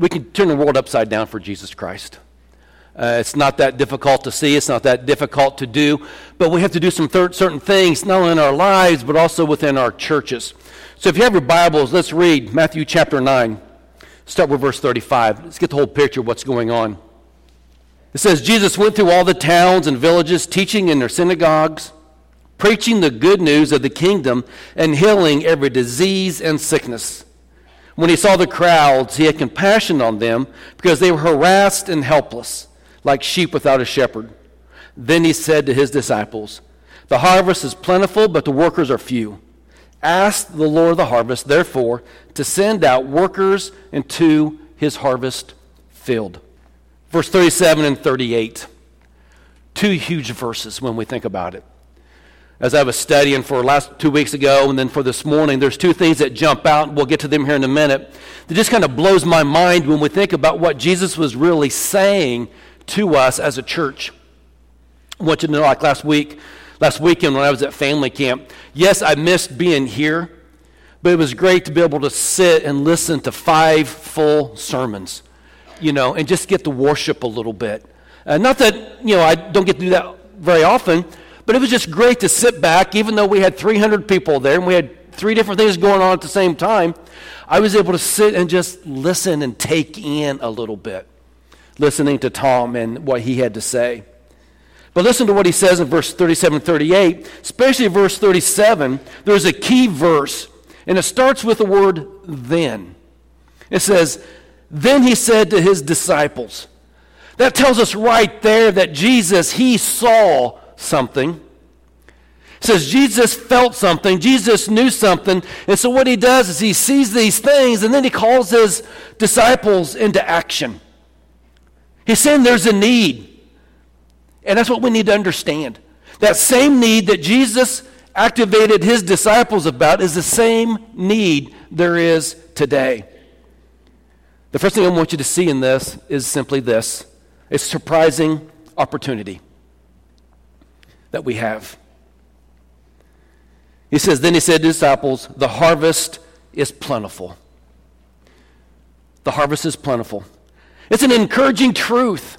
we can turn the world upside down for Jesus Christ. Uh, it's not that difficult to see, it's not that difficult to do, but we have to do some certain things, not only in our lives, but also within our churches. So if you have your Bibles, let's read Matthew chapter 9. Start with verse 35. Let's get the whole picture of what's going on. It says, Jesus went through all the towns and villages, teaching in their synagogues, preaching the good news of the kingdom, and healing every disease and sickness. When he saw the crowds, he had compassion on them because they were harassed and helpless like sheep without a shepherd. Then he said to his disciples, The harvest is plentiful, but the workers are few. Ask the Lord of the harvest, therefore, to send out workers into his harvest field. Verse 37 and 38. Two huge verses when we think about it. As I was studying for last two weeks ago and then for this morning, there's two things that jump out. We'll get to them here in a minute. That just kind of blows my mind when we think about what Jesus was really saying to us as a church. I want you to know, like last week, last weekend when I was at family camp, yes, I missed being here, but it was great to be able to sit and listen to five full sermons, you know, and just get to worship a little bit. Uh, not that, you know, I don't get to do that very often, but it was just great to sit back, even though we had 300 people there and we had three different things going on at the same time. I was able to sit and just listen and take in a little bit listening to Tom and what he had to say. But listen to what he says in verse 37 38, especially verse 37. There's a key verse, and it starts with the word then. It says, Then he said to his disciples. That tells us right there that Jesus, he saw something. It says Jesus felt something, Jesus knew something. And so what he does is he sees these things, and then he calls his disciples into action. He's saying there's a need. And that's what we need to understand. That same need that Jesus activated his disciples about is the same need there is today. The first thing I want you to see in this is simply this a surprising opportunity that we have. He says, Then he said to his disciples, The harvest is plentiful. The harvest is plentiful. It's an encouraging truth.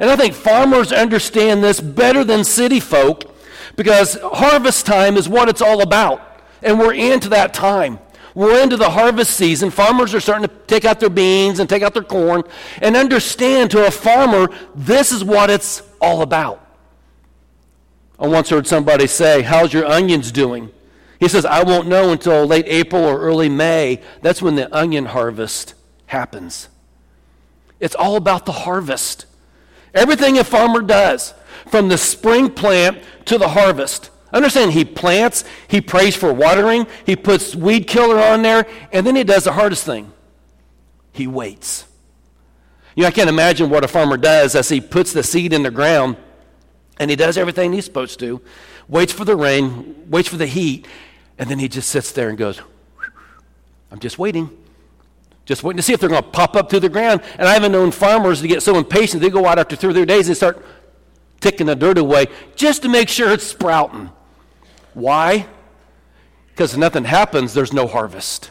And I think farmers understand this better than city folk because harvest time is what it's all about. And we're into that time. We're into the harvest season. Farmers are starting to take out their beans and take out their corn and understand to a farmer, this is what it's all about. I once heard somebody say, How's your onions doing? He says, I won't know until late April or early May. That's when the onion harvest happens. It's all about the harvest. Everything a farmer does, from the spring plant to the harvest. Understand, he plants, he prays for watering, he puts weed killer on there, and then he does the hardest thing he waits. You know, I can't imagine what a farmer does as he puts the seed in the ground and he does everything he's supposed to, waits for the rain, waits for the heat, and then he just sits there and goes, I'm just waiting. Just waiting to see if they're going to pop up through the ground. And I haven't known farmers to get so impatient they go out after three or three days and start ticking the dirt away just to make sure it's sprouting. Why? Because if nothing happens, there's no harvest.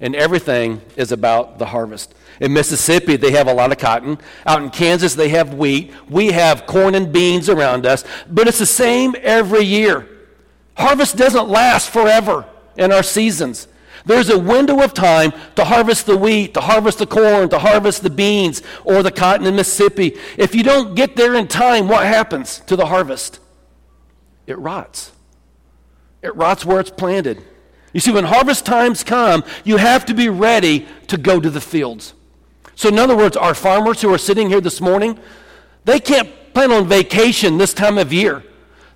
And everything is about the harvest. In Mississippi, they have a lot of cotton. Out in Kansas, they have wheat. We have corn and beans around us. But it's the same every year. Harvest doesn't last forever in our seasons. There's a window of time to harvest the wheat, to harvest the corn, to harvest the beans, or the cotton in Mississippi. If you don't get there in time, what happens to the harvest? It rots. It rots where it's planted. You see, when harvest times come, you have to be ready to go to the fields. So, in other words, our farmers who are sitting here this morning, they can't plan on vacation this time of year.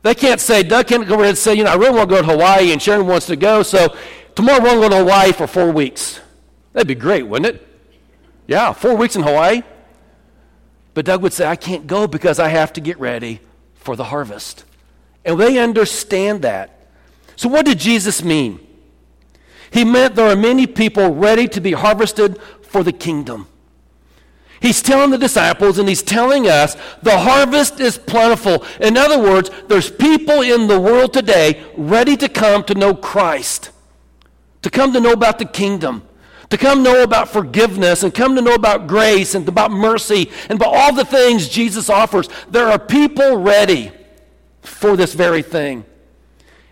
They can't say, Doug can't go ahead and say, you know, I really want to go to Hawaii and Sharon wants to go, so tomorrow we're going to Hawaii for four weeks. That'd be great, wouldn't it? Yeah, four weeks in Hawaii. But Doug would say, I can't go because I have to get ready for the harvest. And they understand that. So, what did Jesus mean? He meant there are many people ready to be harvested for the kingdom. He's telling the disciples and he's telling us the harvest is plentiful. In other words, there's people in the world today ready to come to know Christ to come to know about the kingdom, to come know about forgiveness and come to know about grace and about mercy and about all the things Jesus offers. There are people ready for this very thing.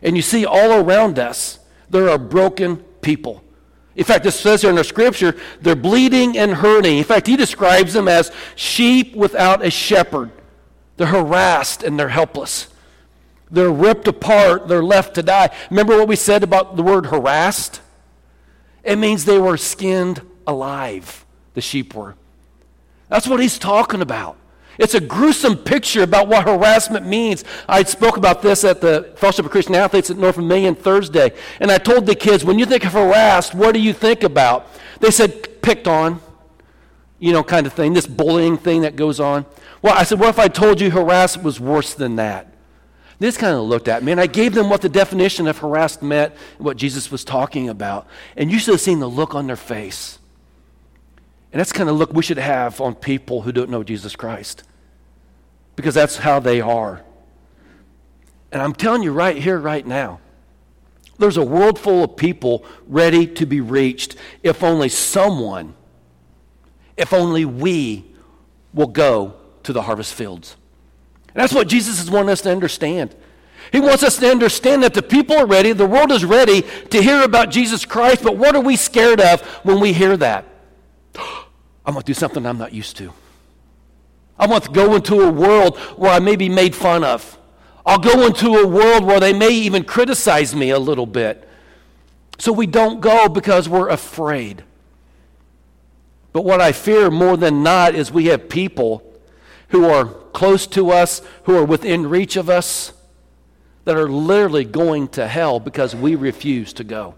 And you see all around us, there are broken people. In fact, it says here in the scripture, they're bleeding and hurting. In fact, he describes them as sheep without a shepherd. They're harassed and they're helpless. They're ripped apart. They're left to die. Remember what we said about the word harassed? It means they were skinned alive, the sheep were. That's what he's talking about. It's a gruesome picture about what harassment means. I spoke about this at the Fellowship of Christian Athletes at North Vermilion Thursday. And I told the kids, when you think of harassed, what do you think about? They said, picked on, you know, kind of thing, this bullying thing that goes on. Well, I said, what if I told you harassed was worse than that? This kind of looked at me, and I gave them what the definition of harassed meant, what Jesus was talking about. And you should have seen the look on their face. And that's kind of look we should have on people who don't know Jesus Christ. Because that's how they are. And I'm telling you right here, right now, there's a world full of people ready to be reached if only someone, if only we will go to the harvest fields. And that's what Jesus is wanting us to understand. He wants us to understand that the people are ready, the world is ready to hear about Jesus Christ, but what are we scared of when we hear that? I'm going to do something I'm not used to. I want to go into a world where I may be made fun of. I'll go into a world where they may even criticize me a little bit. So we don't go because we're afraid. But what I fear more than not is we have people who are close to us, who are within reach of us, that are literally going to hell because we refuse to go.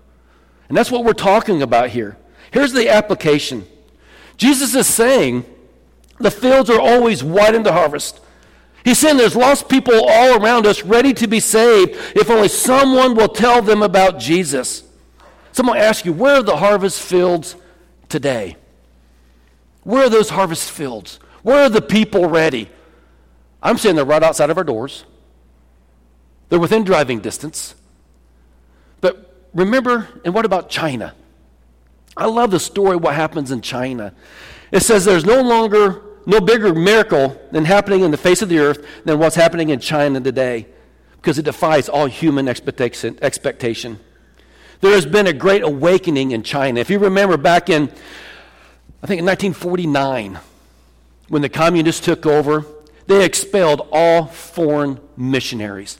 And that's what we're talking about here. Here's the application Jesus is saying the fields are always white in the harvest. He's saying there's lost people all around us ready to be saved if only someone will tell them about Jesus. Someone ask you, where are the harvest fields today? Where are those harvest fields? Where are the people ready? I'm saying they're right outside of our doors. They're within driving distance. But remember, and what about China? I love the story what happens in China. It says there's no longer no bigger miracle than happening in the face of the earth than what's happening in China today because it defies all human expectation. There has been a great awakening in China. If you remember back in, I think in 1949, when the communists took over, they expelled all foreign missionaries.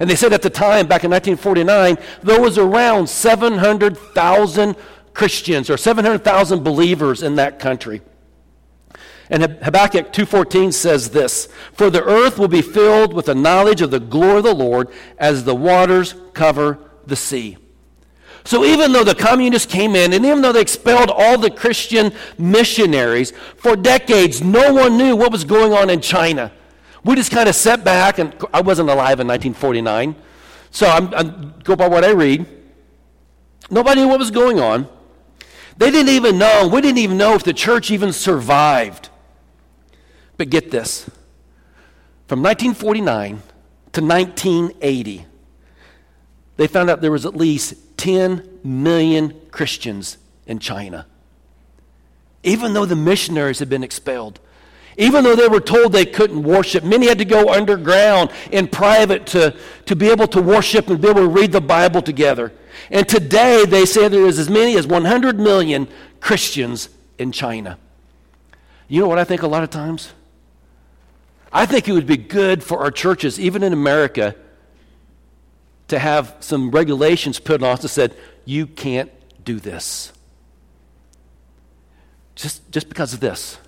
And they said at the time, back in 1949, there was around 700,000 Christians or 700,000 believers in that country. And Habakkuk 2:14 says this, "For the earth will be filled with the knowledge of the glory of the Lord as the waters cover the sea." So even though the communists came in, and even though they expelled all the Christian missionaries, for decades no one knew what was going on in China. We just kind of sat back, and I wasn't alive in 1949, so I'm, I'm go by what I read. Nobody knew what was going on. They didn't even know. We didn't even know if the church even survived. But get this from 1949 to 1980, they found out there was at least 10 million Christians in China. Even though the missionaries had been expelled, even though they were told they couldn't worship, many had to go underground in private to, to be able to worship and be able to read the Bible together. And today they say there is as many as 100 million Christians in China. You know what I think a lot of times? I think it would be good for our churches, even in America, to have some regulations put on us that said, you can't do this. Just, just because of this.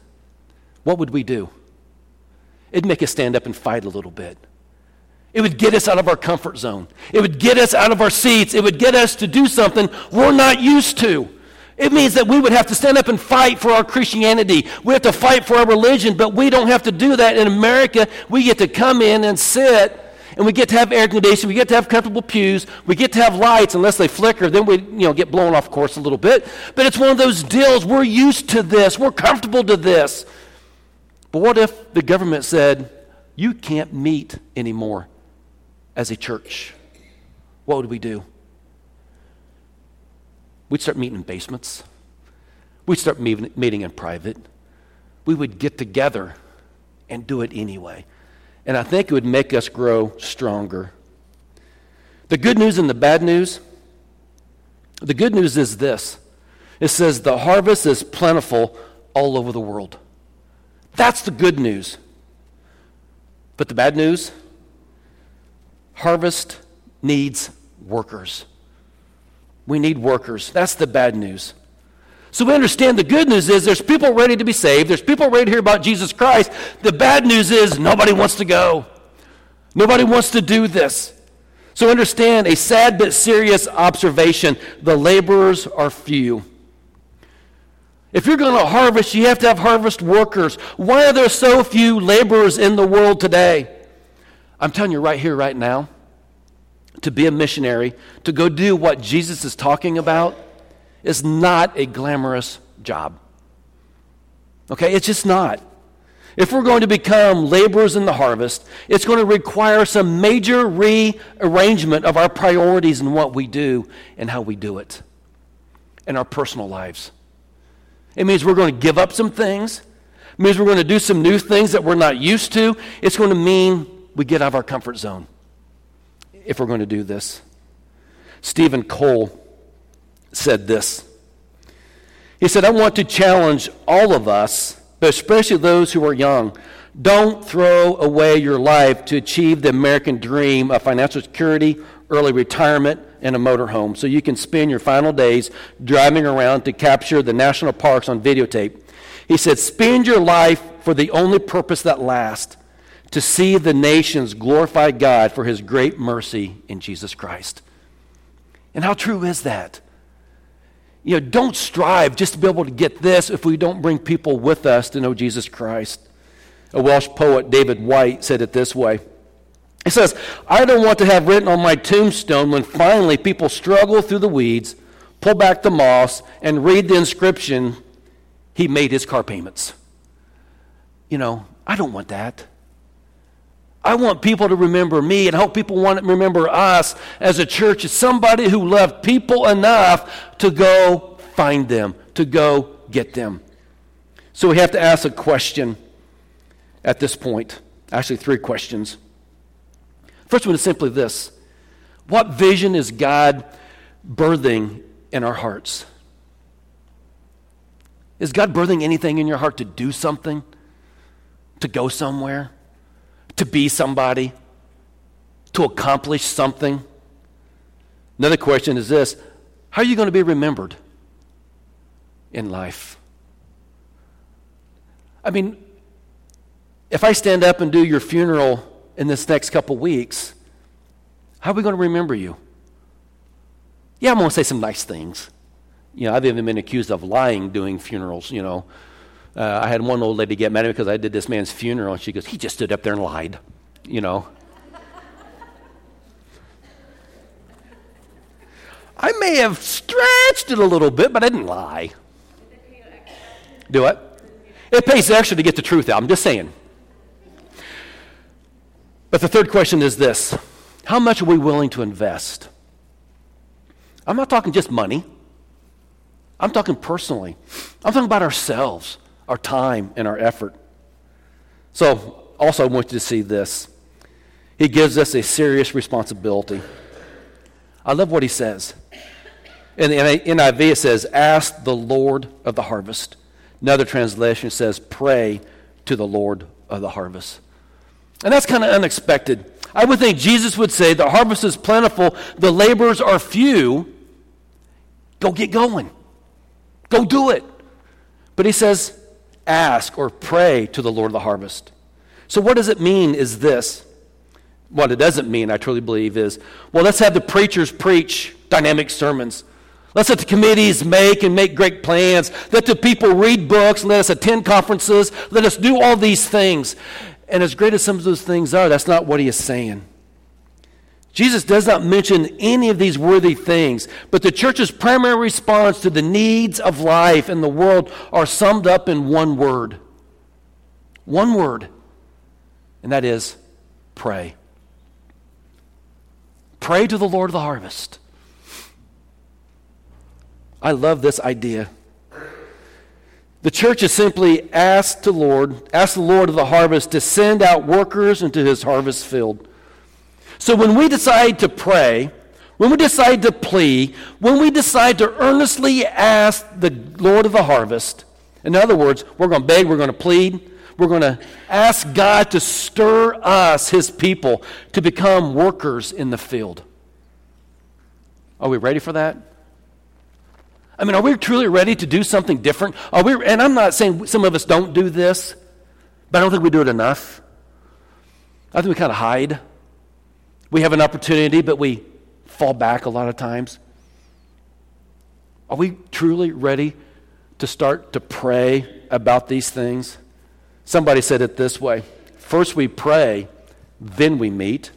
What would we do? It'd make us stand up and fight a little bit. It would get us out of our comfort zone. It would get us out of our seats. It would get us to do something we're not used to. It means that we would have to stand up and fight for our Christianity. We have to fight for our religion, but we don't have to do that in America. We get to come in and sit and we get to have air conditioning, we get to have comfortable pews, we get to have lights unless they flicker, then we you know get blown off course a little bit. But it's one of those deals. We're used to this. We're comfortable to this. But what if the government said, you can't meet anymore as a church? What would we do? We'd start meeting in basements. we'd start meeting in private. We would get together and do it anyway. And I think it would make us grow stronger. The good news and the bad news the good news is this it says the harvest is plentiful all over the world. That's the good news. But the bad news harvest needs workers. We need workers. That's the bad news. So we understand the good news is there's people ready to be saved, there's people ready to hear about Jesus Christ. The bad news is nobody wants to go, nobody wants to do this. So understand a sad but serious observation the laborers are few. If you're going to harvest, you have to have harvest workers. Why are there so few laborers in the world today? I'm telling you right here, right now, to be a missionary, to go do what Jesus is talking about, is not a glamorous job. Okay? It's just not. If we're going to become laborers in the harvest, it's going to require some major rearrangement of our priorities and what we do and how we do it in our personal lives. It means we're going to give up some things. It means we're going to do some new things that we're not used to. It's going to mean we get out of our comfort zone if we're going to do this. Stephen Cole said this. He said, I want to challenge all of us, but especially those who are young. Don't throw away your life to achieve the American dream of financial security, early retirement, and a motorhome so you can spend your final days driving around to capture the national parks on videotape. He said, Spend your life for the only purpose that lasts to see the nations glorify God for his great mercy in Jesus Christ. And how true is that? You know, don't strive just to be able to get this if we don't bring people with us to know Jesus Christ. A Welsh poet, David White, said it this way. He says, I don't want to have written on my tombstone when finally people struggle through the weeds, pull back the moss, and read the inscription, He made his car payments. You know, I don't want that. I want people to remember me, and hope people want to remember us as a church as somebody who loved people enough to go find them, to go get them. So we have to ask a question at this point. Actually, three questions. First one is simply this What vision is God birthing in our hearts? Is God birthing anything in your heart to do something? To go somewhere? To be somebody, to accomplish something. Another question is this How are you going to be remembered in life? I mean, if I stand up and do your funeral in this next couple weeks, how are we going to remember you? Yeah, I'm going to say some nice things. You know, I've even been accused of lying doing funerals, you know. Uh, I had one old lady get mad at me because I did this man's funeral, and she goes, He just stood up there and lied, you know. I may have stretched it a little bit, but I didn't lie. Do it? It pays extra to get the truth out. I'm just saying. But the third question is this How much are we willing to invest? I'm not talking just money. I'm talking personally. I'm talking about ourselves our time and our effort. So, also, I want you to see this. He gives us a serious responsibility. I love what he says. In the NIV, it says, Ask the Lord of the harvest. Another translation says, Pray to the Lord of the harvest. And that's kind of unexpected. I would think Jesus would say, The harvest is plentiful, the laborers are few. Go get going. Go do it. But he says, ask or pray to the Lord of the harvest. So, what does it mean is this? What it doesn't mean, I truly believe, is well, let's have the preachers preach dynamic sermons. Let's let the committees make and make great plans. Let the people read books. Let us attend conferences. Let us do all these things. And as great as some of those things are, that's not what he is saying. Jesus does not mention any of these worthy things, but the church's primary response to the needs of life in the world are summed up in one word. One word, and that is pray. Pray to the Lord of the harvest. I love this idea. The church is simply asked the Lord, ask the Lord of the harvest to send out workers into his harvest field. So when we decide to pray, when we decide to plead, when we decide to earnestly ask the Lord of the harvest, in other words, we're going to beg, we're going to plead, we're going to ask God to stir us, his people, to become workers in the field. Are we ready for that? I mean, are we truly ready to do something different? Are we, and I'm not saying some of us don't do this, but I don't think we do it enough. I think we kind of hide. We have an opportunity, but we fall back a lot of times. Are we truly ready to start to pray about these things? Somebody said it this way First we pray, then we meet.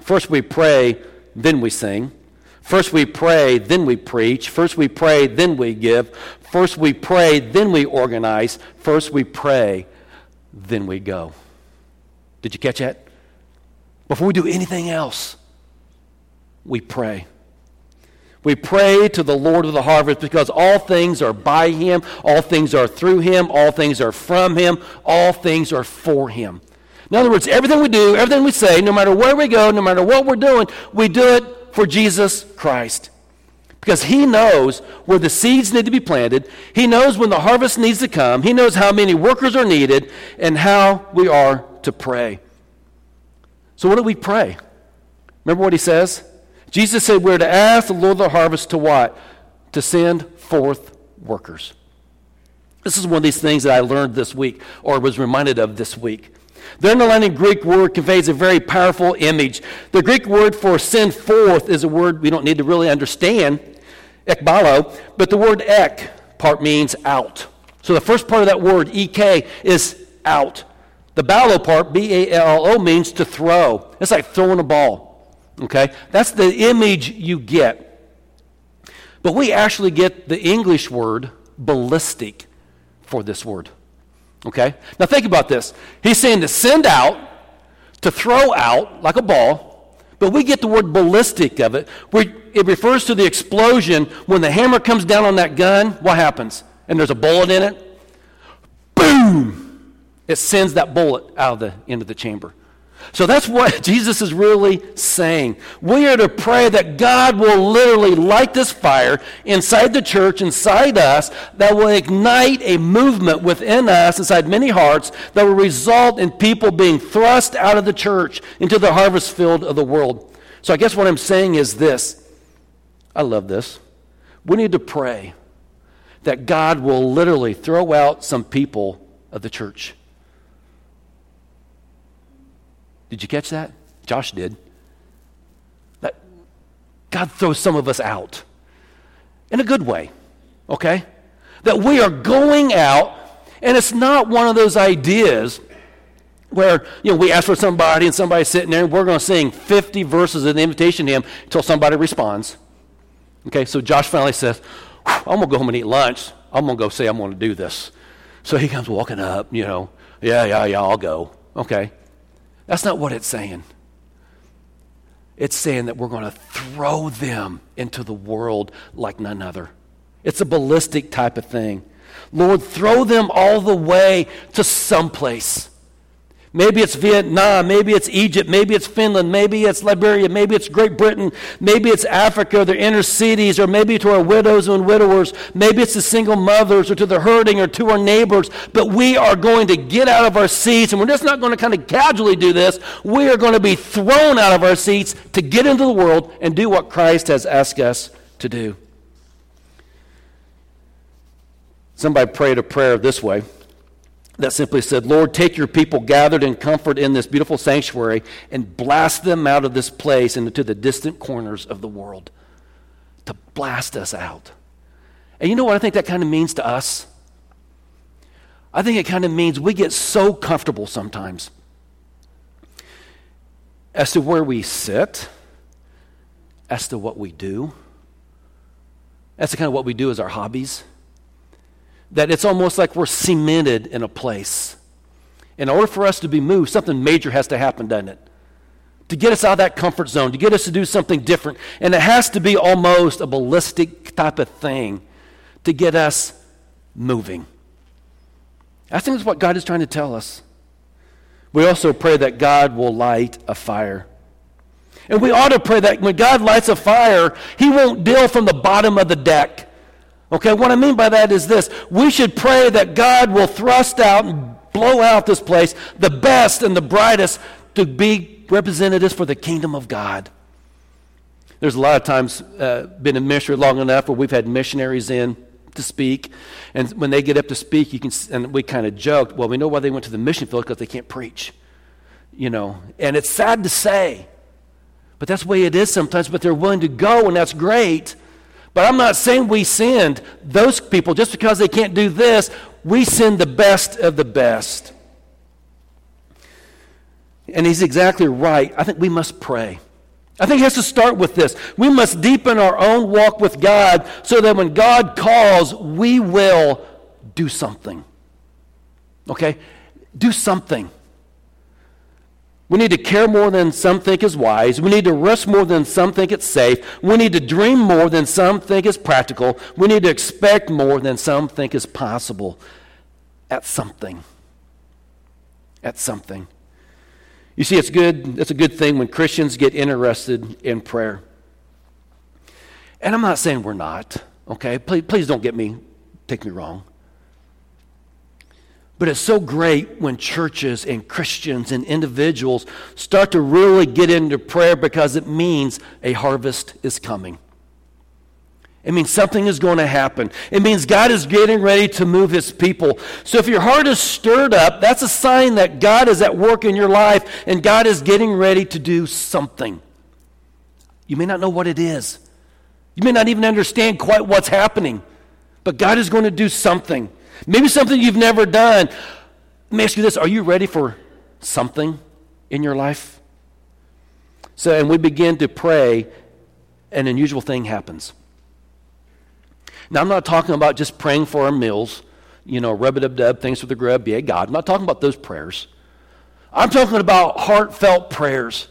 First we pray, then we sing. First we pray, then we preach. First we pray, then we give. First we pray, then we organize. First we pray, then we go. Did you catch that? Before we do anything else, we pray. We pray to the Lord of the harvest because all things are by him, all things are through him, all things are from him, all things are for him. In other words, everything we do, everything we say, no matter where we go, no matter what we're doing, we do it for Jesus Christ. Because he knows where the seeds need to be planted. He knows when the harvest needs to come. He knows how many workers are needed and how we are to pray. So, what do we pray? Remember what he says? Jesus said we're to ask the Lord of the harvest to what? To send forth workers. This is one of these things that I learned this week or was reminded of this week. The underlying Greek word conveys a very powerful image. The Greek word for send forth is a word we don't need to really understand, ekbalo, but the word ek part means out. So the first part of that word, ek, is out. The balo part, B A L O, means to throw. It's like throwing a ball. Okay? That's the image you get. But we actually get the English word ballistic for this word. Okay? Now think about this. He's saying to send out, to throw out like a ball, but we get the word ballistic of it. it refers to the explosion when the hammer comes down on that gun. What happens? And there's a bullet in it. Boom! It sends that bullet out of the end of the chamber. So that's what Jesus is really saying. We are to pray that God will literally light this fire inside the church, inside us, that will ignite a movement within us, inside many hearts, that will result in people being thrust out of the church into the harvest field of the world. So I guess what I'm saying is this I love this. We need to pray that God will literally throw out some people of the church. Did you catch that? Josh did. That God throws some of us out in a good way, okay? That we are going out, and it's not one of those ideas where you know we ask for somebody and somebody's sitting there and we're going to sing 50 verses of the invitation hymn until somebody responds okay so josh finally says i'm going to go home and eat lunch i'm going to go say i'm going to do this so he comes walking up you know yeah yeah yeah i'll go okay that's not what it's saying. It's saying that we're going to throw them into the world like none other. It's a ballistic type of thing. Lord, throw them all the way to someplace Maybe it's Vietnam, maybe it's Egypt, maybe it's Finland, maybe it's Liberia, maybe it's Great Britain, maybe it's Africa, the inner cities, or maybe to our widows and widowers, maybe it's the single mothers or to the hurting or to our neighbors. But we are going to get out of our seats, and we're just not going to kind of casually do this. We are going to be thrown out of our seats to get into the world and do what Christ has asked us to do. Somebody prayed a prayer this way that simply said, Lord, take your people gathered in comfort in this beautiful sanctuary and blast them out of this place and into the distant corners of the world. To blast us out. And you know what I think that kind of means to us? I think it kind of means we get so comfortable sometimes as to where we sit, as to what we do, as to kind of what we do as our hobbies that it's almost like we're cemented in a place. In order for us to be moved, something major has to happen, doesn't it? To get us out of that comfort zone, to get us to do something different. And it has to be almost a ballistic type of thing to get us moving. I think that's what God is trying to tell us. We also pray that God will light a fire. And we ought to pray that when God lights a fire, He won't deal from the bottom of the deck. Okay, what I mean by that is this we should pray that God will thrust out and blow out this place the best and the brightest to be representatives for the kingdom of God. There's a lot of times uh, been in ministry long enough where we've had missionaries in to speak, and when they get up to speak, you can and we kind of joked, well, we know why they went to the mission field because they can't preach, you know, and it's sad to say, but that's the way it is sometimes. But they're willing to go, and that's great. But I'm not saying we send those people just because they can't do this. We send the best of the best. And he's exactly right. I think we must pray. I think it has to start with this. We must deepen our own walk with God so that when God calls, we will do something. Okay? Do something. We need to care more than some think is wise. We need to risk more than some think it's safe. We need to dream more than some think is practical. We need to expect more than some think is possible at something. At something. You see, it's good, it's a good thing when Christians get interested in prayer. And I'm not saying we're not, okay? Please, please don't get me, take me wrong. But it's so great when churches and Christians and individuals start to really get into prayer because it means a harvest is coming. It means something is going to happen. It means God is getting ready to move his people. So if your heart is stirred up, that's a sign that God is at work in your life and God is getting ready to do something. You may not know what it is, you may not even understand quite what's happening, but God is going to do something. Maybe something you've never done. Let me ask you this Are you ready for something in your life? So, and we begin to pray, an unusual thing happens. Now, I'm not talking about just praying for our meals, you know, rub a dub dub, thanks for the grub, be a God. I'm not talking about those prayers. I'm talking about heartfelt prayers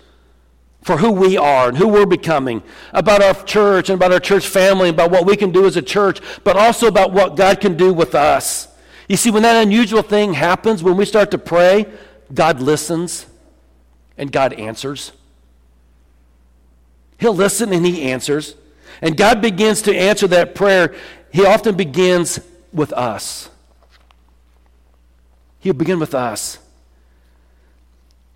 for who we are and who we're becoming, about our church and about our church family, and about what we can do as a church, but also about what God can do with us. You see, when that unusual thing happens, when we start to pray, God listens and God answers. He'll listen and He answers. And God begins to answer that prayer. He often begins with us. He'll begin with us.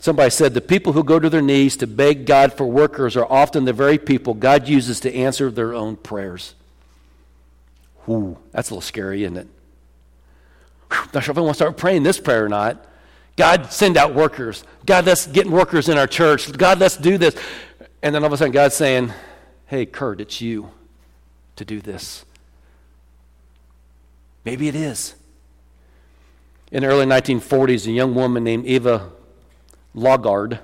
Somebody said the people who go to their knees to beg God for workers are often the very people God uses to answer their own prayers. Ooh, that's a little scary, isn't it? Whew, not sure if I want to start praying this prayer or not. God, send out workers. God, let's get workers in our church. God, let's do this. And then all of a sudden, God's saying, Hey, Kurt, it's you to do this. Maybe it is. In the early 1940s, a young woman named Eva Logard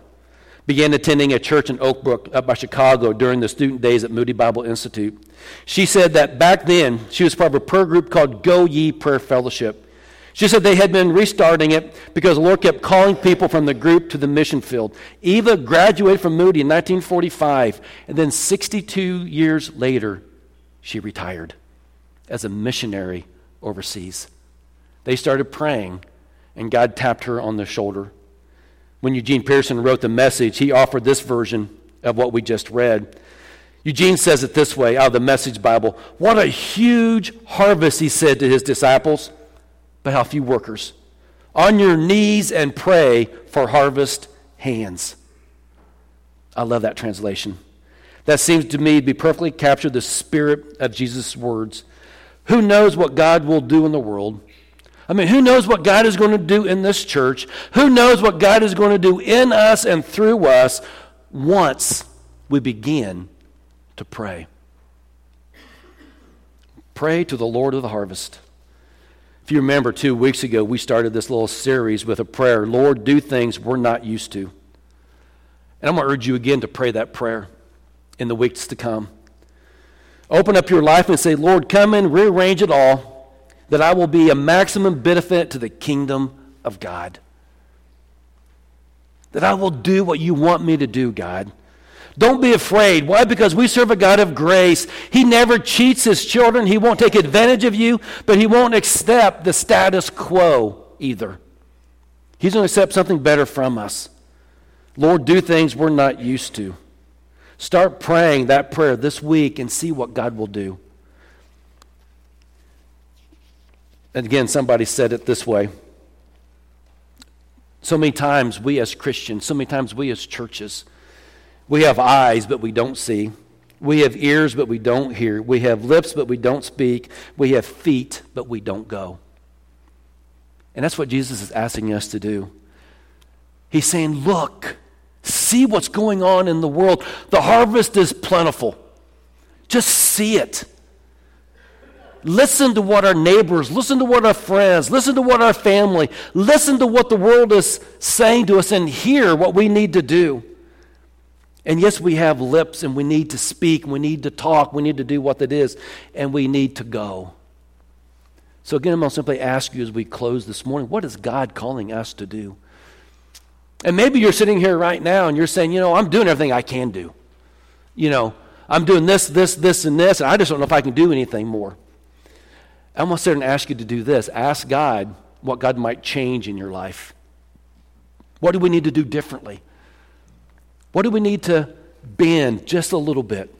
began attending a church in Oak Brook up by Chicago during the student days at Moody Bible Institute. She said that back then she was part of a prayer group called Go Ye Prayer Fellowship. She said they had been restarting it because the Lord kept calling people from the group to the mission field. Eva graduated from Moody in 1945, and then 62 years later, she retired as a missionary overseas. They started praying, and God tapped her on the shoulder when Eugene Peterson wrote the message, he offered this version of what we just read. Eugene says it this way out of the Message Bible What a huge harvest, he said to his disciples, but how few workers. On your knees and pray for harvest hands. I love that translation. That seems to me to be perfectly captured the spirit of Jesus' words. Who knows what God will do in the world? I mean, who knows what God is going to do in this church? Who knows what God is going to do in us and through us once we begin to pray? Pray to the Lord of the harvest. If you remember, two weeks ago, we started this little series with a prayer Lord, do things we're not used to. And I'm going to urge you again to pray that prayer in the weeks to come. Open up your life and say, Lord, come in, rearrange it all that I will be a maximum benefit to the kingdom of God. That I will do what you want me to do, God. Don't be afraid. Why? Because we serve a God of grace. He never cheats his children. He won't take advantage of you, but he won't accept the status quo either. He's going to accept something better from us. Lord, do things we're not used to. Start praying that prayer this week and see what God will do. And again, somebody said it this way. So many times we as Christians, so many times we as churches, we have eyes, but we don't see. We have ears, but we don't hear. We have lips, but we don't speak. We have feet, but we don't go. And that's what Jesus is asking us to do. He's saying, Look, see what's going on in the world. The harvest is plentiful. Just see it. Listen to what our neighbors, listen to what our friends, listen to what our family, listen to what the world is saying to us, and hear what we need to do. And yes, we have lips and we need to speak, we need to talk, we need to do what it is, and we need to go. So, again, I'm going to simply ask you as we close this morning what is God calling us to do? And maybe you're sitting here right now and you're saying, you know, I'm doing everything I can do. You know, I'm doing this, this, this, and this, and I just don't know if I can do anything more. To sit and ask you to do this. Ask God what God might change in your life. What do we need to do differently? What do we need to bend just a little bit?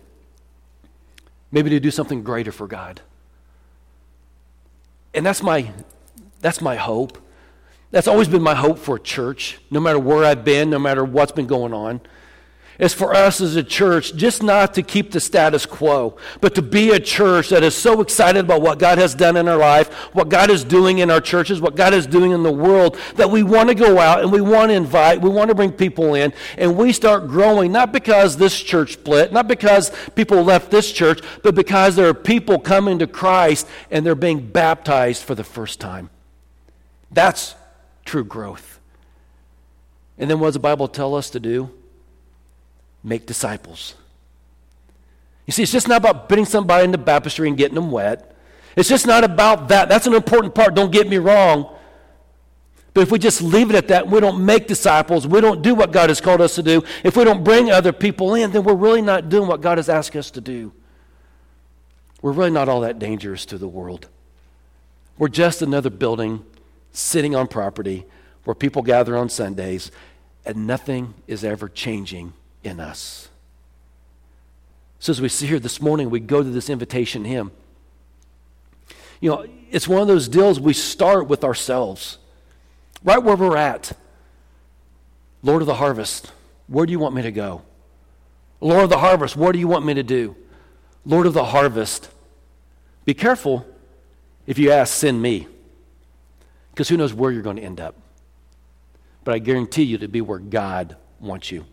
Maybe to do something greater for God. And that's my, that's my hope. That's always been my hope for a church, no matter where I've been, no matter what's been going on is for us as a church just not to keep the status quo, but to be a church that is so excited about what God has done in our life, what God is doing in our churches, what God is doing in the world, that we want to go out and we want to invite, we want to bring people in, and we start growing, not because this church split, not because people left this church, but because there are people coming to Christ and they're being baptized for the first time. That's true growth. And then what does the Bible tell us to do? Make disciples. You see, it's just not about putting somebody in the baptistry and getting them wet. It's just not about that. That's an important part, don't get me wrong. But if we just leave it at that, we don't make disciples, we don't do what God has called us to do, if we don't bring other people in, then we're really not doing what God has asked us to do. We're really not all that dangerous to the world. We're just another building sitting on property where people gather on Sundays, and nothing is ever changing in us. So, as we see here this morning, we go to this invitation hymn. You know, it's one of those deals we start with ourselves, right where we're at. Lord of the harvest, where do you want me to go? Lord of the harvest, what do you want me to do? Lord of the harvest, be careful if you ask, send me. Because who knows where you're going to end up. But I guarantee you to be where God wants you.